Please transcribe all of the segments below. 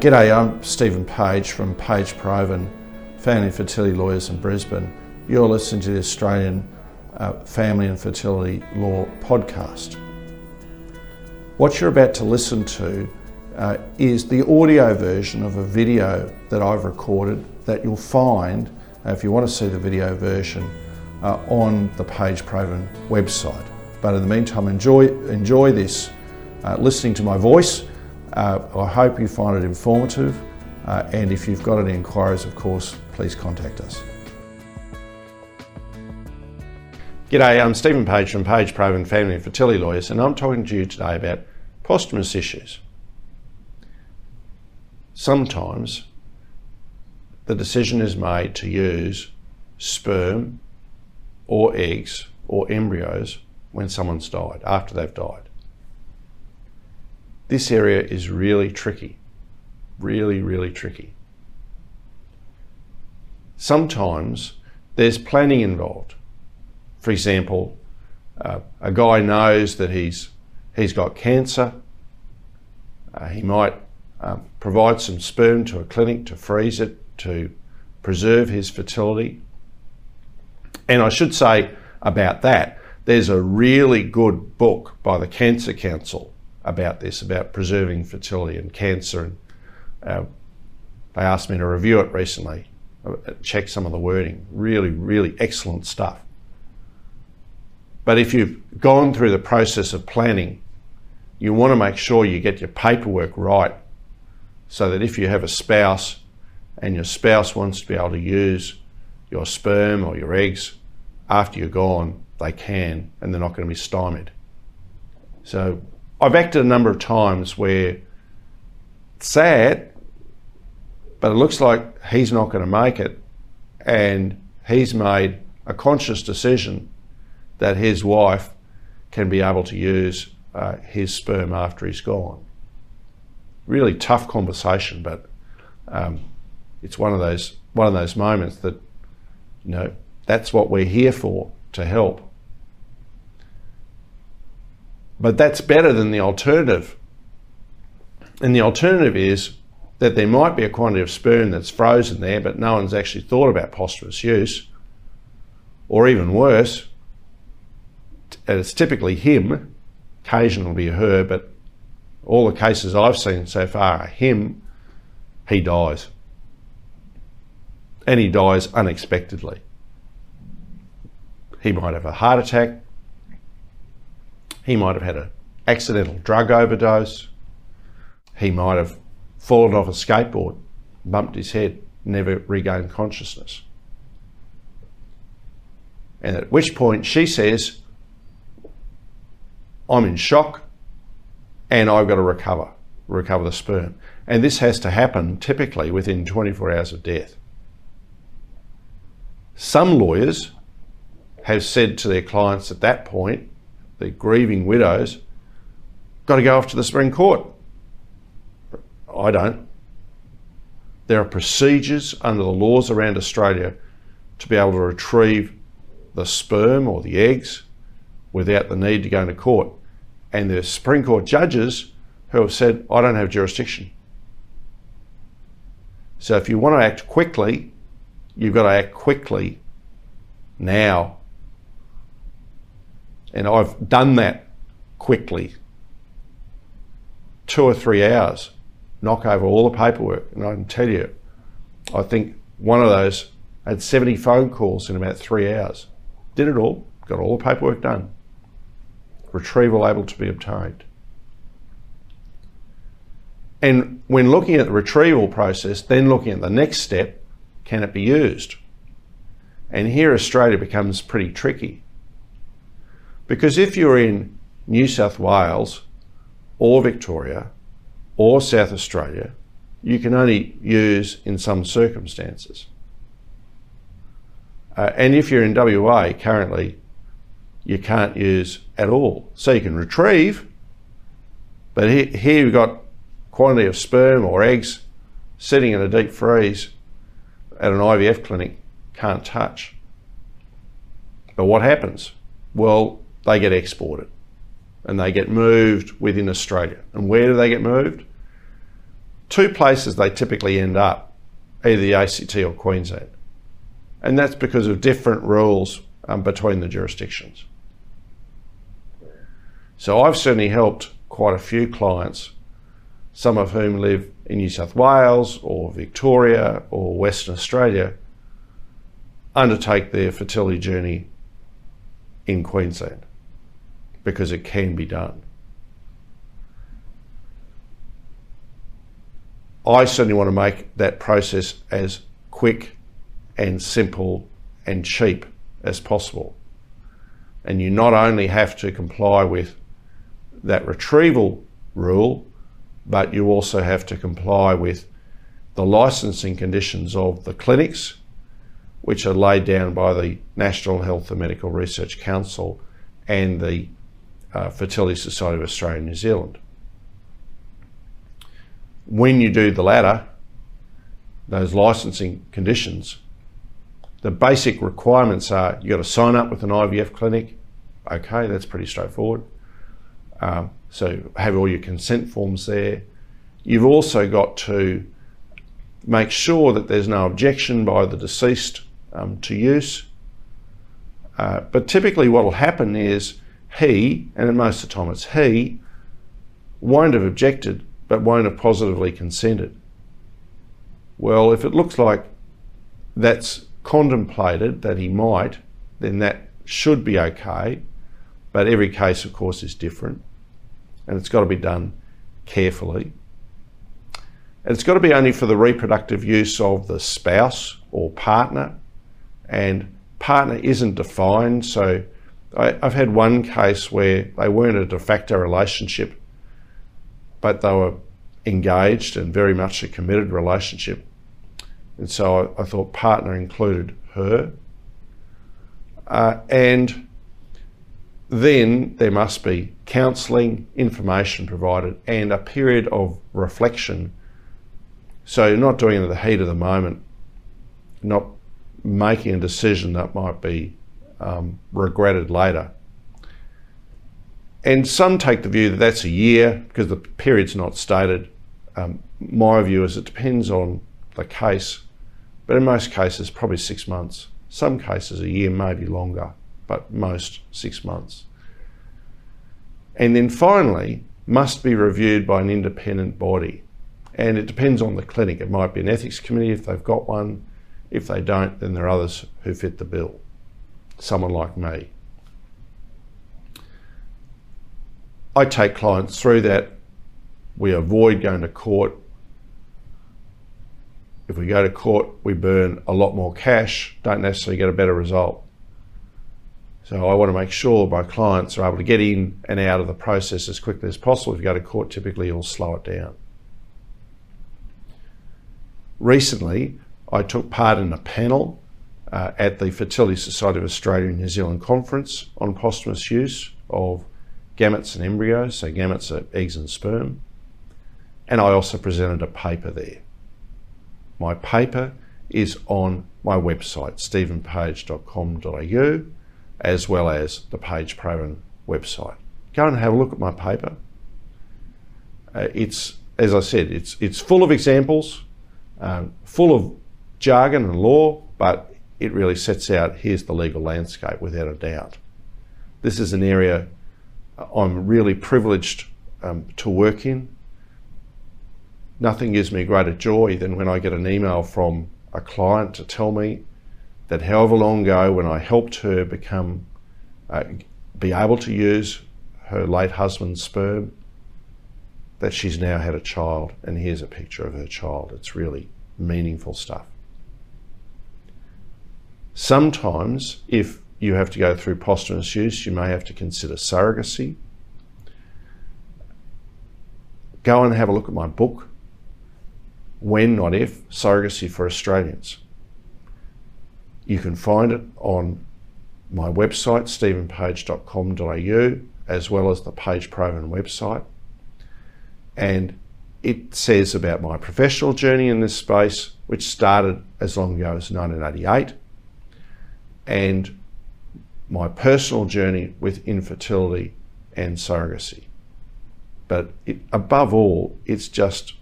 G'day, I'm Stephen Page from Page Provan, Family and Fertility Lawyers in Brisbane. You're listening to the Australian uh, Family and Fertility Law podcast. What you're about to listen to uh, is the audio version of a video that I've recorded that you'll find, uh, if you want to see the video version, uh, on the Page Provan website. But in the meantime, enjoy, enjoy this, uh, listening to my voice. Uh, I hope you find it informative. Uh, and if you've got any inquiries, of course, please contact us. G'day, I'm Stephen Page from Page Provan Family and Fertility Lawyers, and I'm talking to you today about posthumous issues. Sometimes the decision is made to use sperm or eggs or embryos when someone's died, after they've died. This area is really tricky, really, really tricky. Sometimes there's planning involved. For example, uh, a guy knows that he's, he's got cancer. Uh, he might um, provide some sperm to a clinic to freeze it to preserve his fertility. And I should say about that, there's a really good book by the Cancer Council about this, about preserving fertility and cancer. And uh, they asked me to review it recently, uh, check some of the wording. Really, really excellent stuff. But if you've gone through the process of planning, you want to make sure you get your paperwork right so that if you have a spouse and your spouse wants to be able to use your sperm or your eggs after you're gone, they can and they're not going to be stymied. So I've acted a number of times where it's sad, but it looks like he's not going to make it, and he's made a conscious decision that his wife can be able to use uh, his sperm after he's gone. Really tough conversation, but um, it's one of those one of those moments that you know that's what we're here for to help. But that's better than the alternative. And the alternative is that there might be a quantity of sperm that's frozen there, but no one's actually thought about posthumous use. Or even worse, and it's typically him, occasionally her, but all the cases I've seen so far are him, he dies. And he dies unexpectedly. He might have a heart attack, he might have had an accidental drug overdose. He might have fallen off a skateboard, bumped his head, never regained consciousness. And at which point she says, I'm in shock and I've got to recover, recover the sperm. And this has to happen typically within 24 hours of death. Some lawyers have said to their clients at that point, the grieving widows, got to go off to the Supreme Court. I don't. There are procedures under the laws around Australia to be able to retrieve the sperm or the eggs without the need to go into court. And the Supreme Court judges who have said, I don't have jurisdiction. So if you want to act quickly, you've got to act quickly now and I've done that quickly. Two or three hours, knock over all the paperwork. And I can tell you, I think one of those had 70 phone calls in about three hours. Did it all, got all the paperwork done. Retrieval able to be obtained. And when looking at the retrieval process, then looking at the next step, can it be used? And here Australia becomes pretty tricky because if you're in New South Wales or Victoria or South Australia, you can only use in some circumstances. Uh, and if you're in WA currently, you can't use at all. So you can retrieve, but here, here you've got quantity of sperm or eggs sitting in a deep freeze at an IVF clinic, can't touch. But what happens? Well, they get exported and they get moved within Australia. And where do they get moved? two places they typically end up, either the ACT or Queensland. And that's because of different rules um, between the jurisdictions. So I've certainly helped quite a few clients, some of whom live in New South Wales or Victoria or Western Australia, undertake their fertility journey in Queensland because it can be done. I certainly want to make that process as quick and simple and cheap as possible. And you not only have to comply with that retrieval rule, but you also have to comply with the licensing conditions of the clinics, which are laid down by the National Health and Medical Research Council and the uh, Fertility Society of Australia and New Zealand. When you do the latter, those licensing conditions, the basic requirements are you've got to sign up with an IVF clinic. Okay, that's pretty straightforward. Um, so have all your consent forms there. You've also got to make sure that there's no objection by the deceased um, to use. Uh, but typically, what will happen is he, and most of the time it's he, won't have objected but won't have positively consented. Well, if it looks like that's contemplated that he might, then that should be okay. But every case, of course, is different and it's got to be done carefully. And it's got to be only for the reproductive use of the spouse or partner, and partner isn't defined. So I, have had one case where they weren't a de facto relationship, but they were engaged and very much a committed relationship. And so I, I thought partner included her. Uh, and then there must be counselling, information provided, and a period of reflection. So you're not doing it at the heat of the moment, not making a decision that might be um, regretted later. And some take the view that that's a year because the period's not stated. Um, my view is it depends on the case, but in most cases, probably six months. Some cases, a year, maybe longer but most six months. And then finally, must be reviewed by an independent body. And it depends on the clinic. It might be an ethics committee if they've got one. If they don't, then there are others who fit the bill. Someone like me. I take clients through that. We avoid going to court. If we go to court, we burn a lot more cash, don't necessarily get a better result. So I want to make sure my clients are able to get in and out of the process as quickly as possible. If you go to court, typically you'll slow it down. Recently, I took part in a panel uh, at the Fertility Society of Australia and New Zealand conference on posthumous use of gametes and embryos, so gametes are eggs and sperm. And I also presented a paper there. My paper is on my website, stephenpage.com.au as well as the Page Provan website. Go and have a look at my paper. Uh, it's, as I said, it's, it's full of examples, um, full of jargon and law, but it really sets out here's the legal landscape without a doubt. This is an area I'm really privileged um, to work in. Nothing gives me greater joy than when I get an email from a client to tell me that however long ago when I helped her become, uh, be able to use her late husband's sperm, that she's now had a child, and here's a picture of her child. It's really meaningful stuff. Sometimes, if you have to go through posthumous use, you may have to consider surrogacy. Go and have a look at my book, When Not If Surrogacy for Australians. You can find it on my website, stephenpage.com.au, as well as the Page Provan website. And it says about my professional journey in this space, which started as long ago as 1988, and my personal journey with infertility and surrogacy. But it, above all, it's just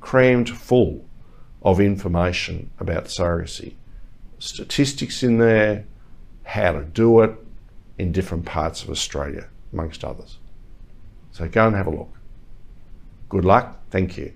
crammed full of information about surrogacy. Statistics in there, how to do it in different parts of Australia, amongst others. So go and have a look. Good luck. Thank you.